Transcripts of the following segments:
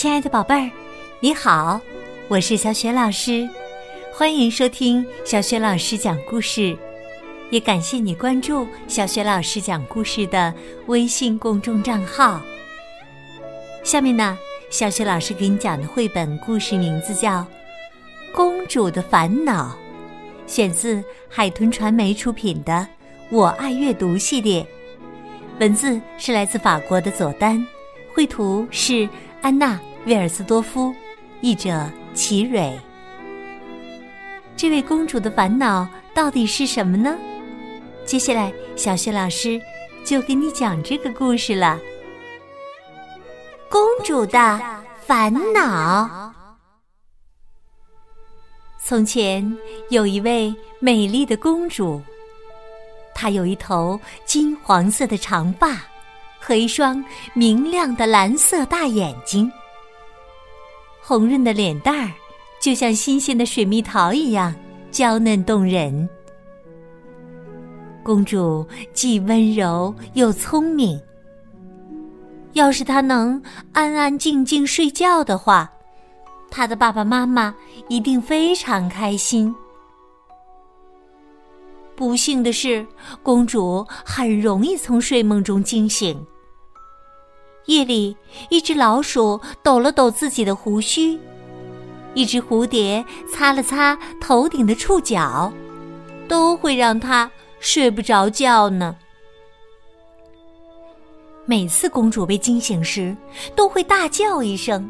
亲爱的宝贝儿，你好，我是小雪老师，欢迎收听小雪老师讲故事，也感谢你关注小雪老师讲故事的微信公众账号。下面呢，小雪老师给你讲的绘本故事名字叫《公主的烦恼》，选自海豚传媒出品的《我爱阅读》系列，文字是来自法国的佐丹，绘图是。安娜·威尔斯多夫，译者齐蕊。这位公主的烦恼到底是什么呢？接下来，小雪老师就给你讲这个故事了。公主的烦恼。从前有一位美丽的公主，她有一头金黄色的长发。和一双明亮的蓝色大眼睛，红润的脸蛋儿就像新鲜的水蜜桃一样娇嫩动人。公主既温柔又聪明。要是她能安安静静睡觉的话，她的爸爸妈妈一定非常开心。不幸的是，公主很容易从睡梦中惊醒。夜里，一只老鼠抖了抖自己的胡须，一只蝴蝶擦了擦头顶的触角，都会让她睡不着觉呢。每次公主被惊醒时，都会大叫一声，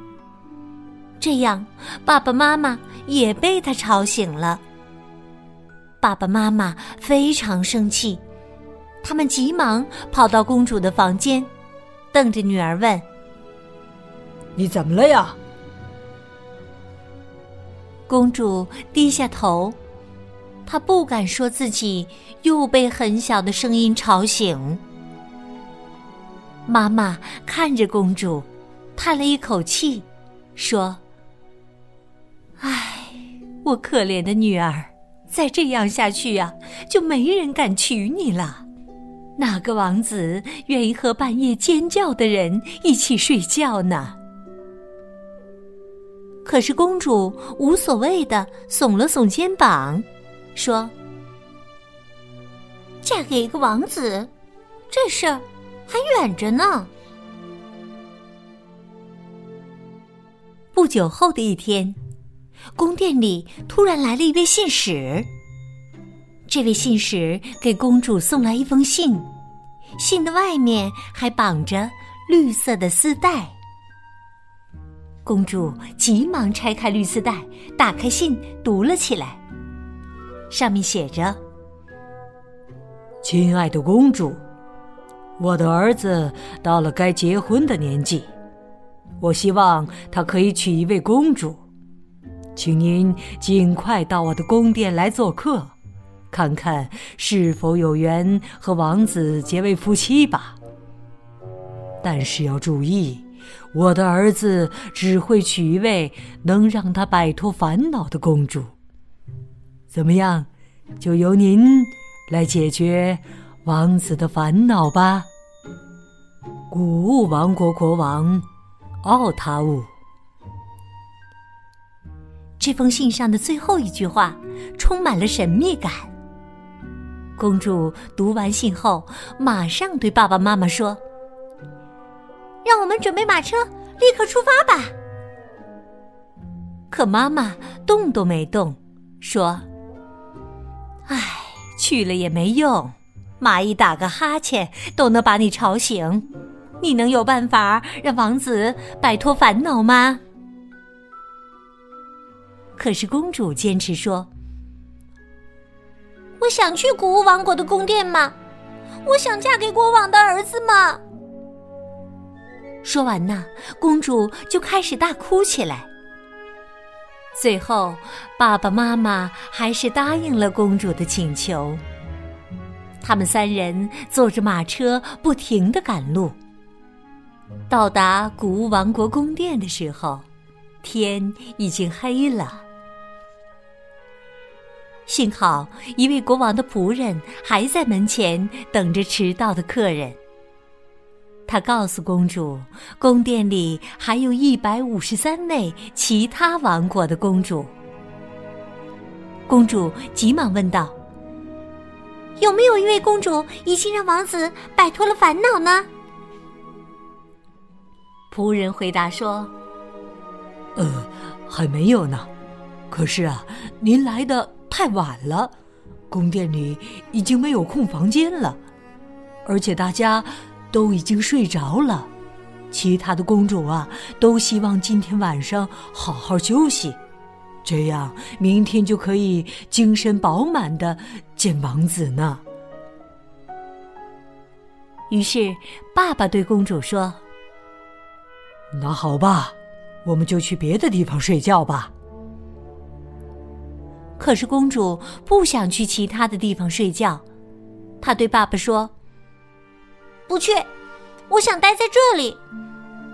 这样爸爸妈妈也被她吵醒了。爸爸妈妈非常生气，他们急忙跑到公主的房间，瞪着女儿问：“你怎么了呀？”公主低下头，她不敢说自己又被很小的声音吵醒。妈妈看着公主，叹了一口气，说：“唉，我可怜的女儿。”再这样下去呀，就没人敢娶你了。哪个王子愿意和半夜尖叫的人一起睡觉呢？可是公主无所谓的耸了耸肩膀，说：“嫁给一个王子，这事儿还远着呢。”不久后的一天。宫殿里突然来了一位信使。这位信使给公主送来一封信，信的外面还绑着绿色的丝带。公主急忙拆开绿丝带，打开信，读了起来。上面写着：“亲爱的公主，我的儿子到了该结婚的年纪，我希望他可以娶一位公主。”请您尽快到我的宫殿来做客，看看是否有缘和王子结为夫妻吧。但是要注意，我的儿子只会娶一位能让他摆脱烦恼的公主。怎么样？就由您来解决王子的烦恼吧。古物王国国王奥塔乌。这封信上的最后一句话充满了神秘感。公主读完信后，马上对爸爸妈妈说：“让我们准备马车，立刻出发吧。”可妈妈动都没动，说：“唉，去了也没用，蚂蚁打个哈欠都能把你吵醒，你能有办法让王子摆脱烦恼吗？”可是公主坚持说：“我想去古物王国的宫殿嘛，我想嫁给国王的儿子嘛。”说完呢，公主就开始大哭起来。最后，爸爸妈妈还是答应了公主的请求。他们三人坐着马车，不停的赶路。到达古物王国宫殿的时候，天已经黑了。幸好，一位国王的仆人还在门前等着迟到的客人。他告诉公主，宫殿里还有一百五十三位其他王国的公主。公主急忙问道：“有没有一位公主已经让王子摆脱了烦恼呢？”仆人回答说：“呃，还没有呢。可是啊，您来的太晚了，宫殿里已经没有空房间了，而且大家都已经睡着了。其他的公主啊，都希望今天晚上好好休息，这样明天就可以精神饱满的见王子呢。”于是，爸爸对公主说。那好吧，我们就去别的地方睡觉吧。可是公主不想去其他的地方睡觉，她对爸爸说：“不去，我想待在这里，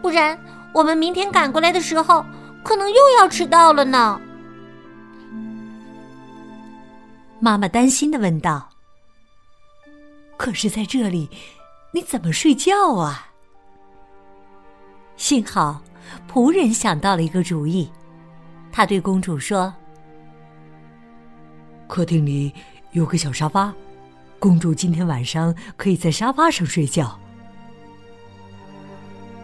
不然我们明天赶过来的时候，可能又要迟到了呢。”妈妈担心的问道：“可是在这里，你怎么睡觉啊？”幸好，仆人想到了一个主意。他对公主说：“客厅里有个小沙发，公主今天晚上可以在沙发上睡觉。”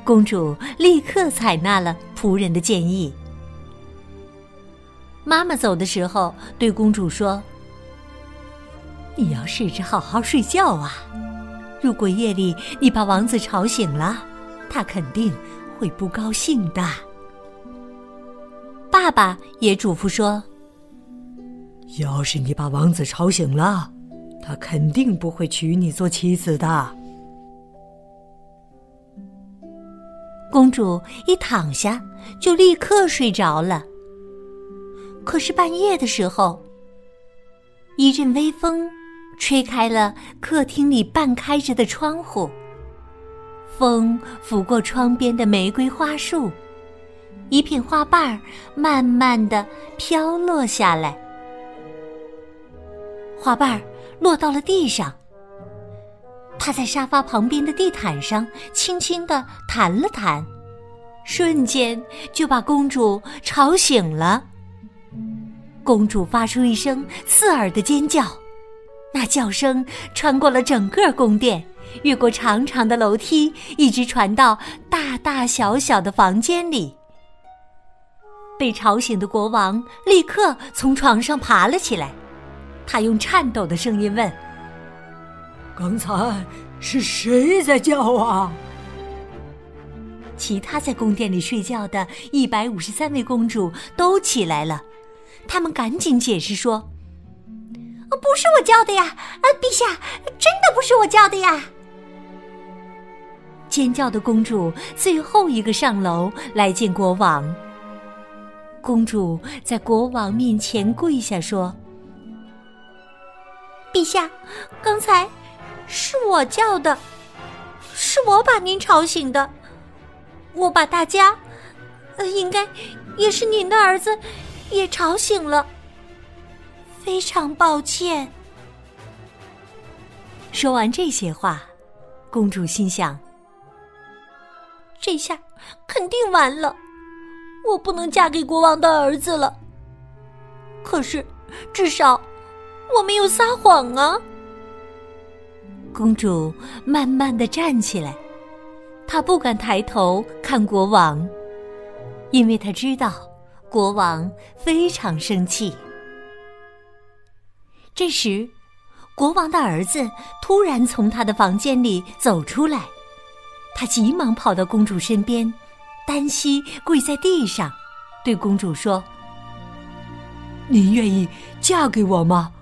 公主立刻采纳了仆人的建议。妈妈走的时候对公主说：“你要试着好好睡觉啊！如果夜里你把王子吵醒了，他肯定……”会不高兴的。爸爸也嘱咐说：“要是你把王子吵醒了，他肯定不会娶你做妻子的。”公主一躺下就立刻睡着了。可是半夜的时候，一阵微风吹开了客厅里半开着的窗户。风拂过窗边的玫瑰花树，一片花瓣儿慢慢的飘落下来。花瓣儿落到了地上，它在沙发旁边的地毯上轻轻的弹了弹，瞬间就把公主吵醒了。公主发出一声刺耳的尖叫，那叫声穿过了整个宫殿。越过长长的楼梯，一直传到大大小小的房间里。被吵醒的国王立刻从床上爬了起来，他用颤抖的声音问：“刚才是谁在叫啊？”其他在宫殿里睡觉的一百五十三位公主都起来了，他们赶紧解释说：“不是我叫的呀，啊，陛下，真的不是我叫的呀。”尖叫的公主最后一个上楼来见国王。公主在国王面前跪下说：“陛下，刚才是我叫的，是我把您吵醒的。我把大家，呃，应该也是您的儿子，也吵醒了。非常抱歉。”说完这些话，公主心想。这下肯定完了，我不能嫁给国王的儿子了。可是，至少我没有撒谎啊。公主慢慢的站起来，她不敢抬头看国王，因为她知道国王非常生气。这时，国王的儿子突然从他的房间里走出来。他急忙跑到公主身边，单膝跪在地上，对公主说：“您愿意嫁给我吗？”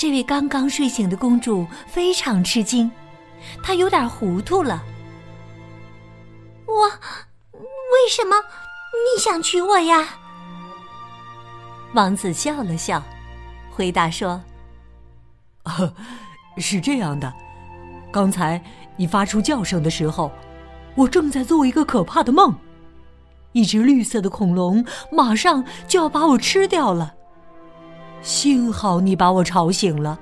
这位刚刚睡醒的公主非常吃惊，她有点糊涂了。“我为什么你想娶我呀？”王子笑了笑，回答说：“是这样的，刚才。”你发出叫声的时候，我正在做一个可怕的梦，一只绿色的恐龙马上就要把我吃掉了。幸好你把我吵醒了。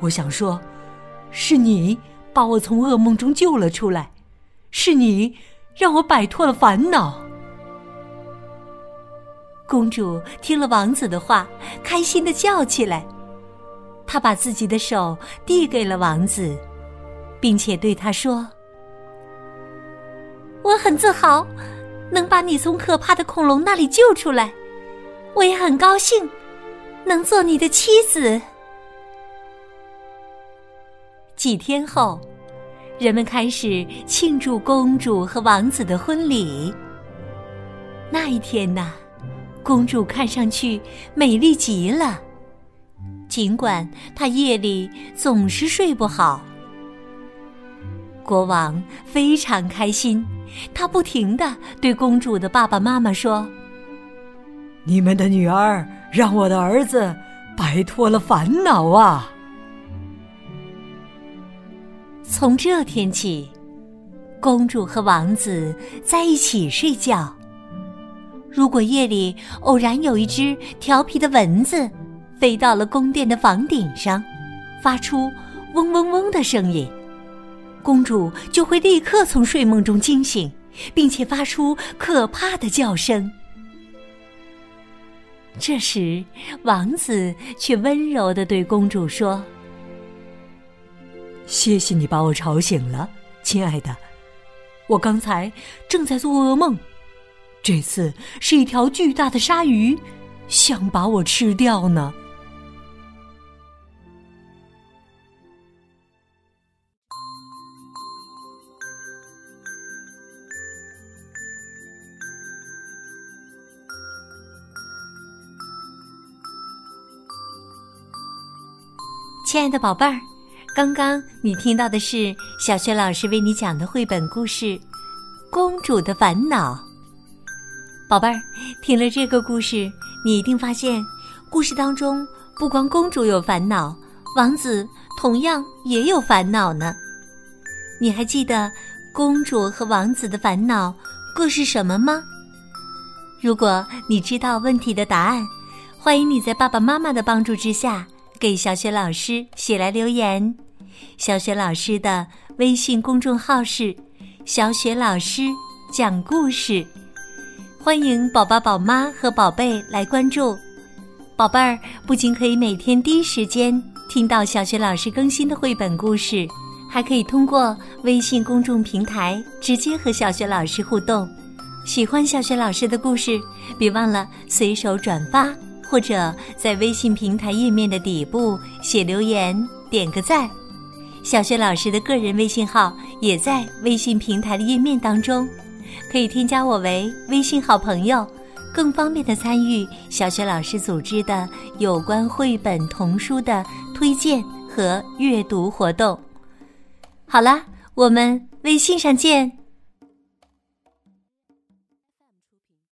我想说，是你把我从噩梦中救了出来，是你让我摆脱了烦恼。”公主听了王子的话，开心的叫起来。她把自己的手递给了王子，并且对他说：“我很自豪，能把你从可怕的恐龙那里救出来。我也很高兴，能做你的妻子。”几天后，人们开始庆祝公主和王子的婚礼。那一天呢，公主看上去美丽极了。尽管她夜里总是睡不好，国王非常开心，他不停的对公主的爸爸妈妈说：“你们的女儿让我的儿子摆脱了烦恼啊！”从这天起，公主和王子在一起睡觉。如果夜里偶然有一只调皮的蚊子，飞到了宫殿的房顶上，发出嗡嗡嗡的声音，公主就会立刻从睡梦中惊醒，并且发出可怕的叫声。这时，王子却温柔的对公主说：“谢谢你把我吵醒了，亲爱的。我刚才正在做噩梦，这次是一条巨大的鲨鱼，想把我吃掉呢。”亲爱的宝贝儿，刚刚你听到的是小雪老师为你讲的绘本故事《公主的烦恼》。宝贝儿，听了这个故事，你一定发现，故事当中不光公主有烦恼，王子同样也有烦恼呢。你还记得公主和王子的烦恼各是什么吗？如果你知道问题的答案，欢迎你在爸爸妈妈的帮助之下。给小雪老师写来留言，小雪老师的微信公众号是“小雪老师讲故事”，欢迎宝宝、宝妈和宝贝来关注。宝贝儿不仅可以每天第一时间听到小雪老师更新的绘本故事，还可以通过微信公众平台直接和小雪老师互动。喜欢小雪老师的故事，别忘了随手转发。或者在微信平台页面的底部写留言，点个赞。小雪老师的个人微信号也在微信平台的页面当中，可以添加我为微信好朋友，更方便的参与小雪老师组织的有关绘本童书的推荐和阅读活动。好了，我们微信上见。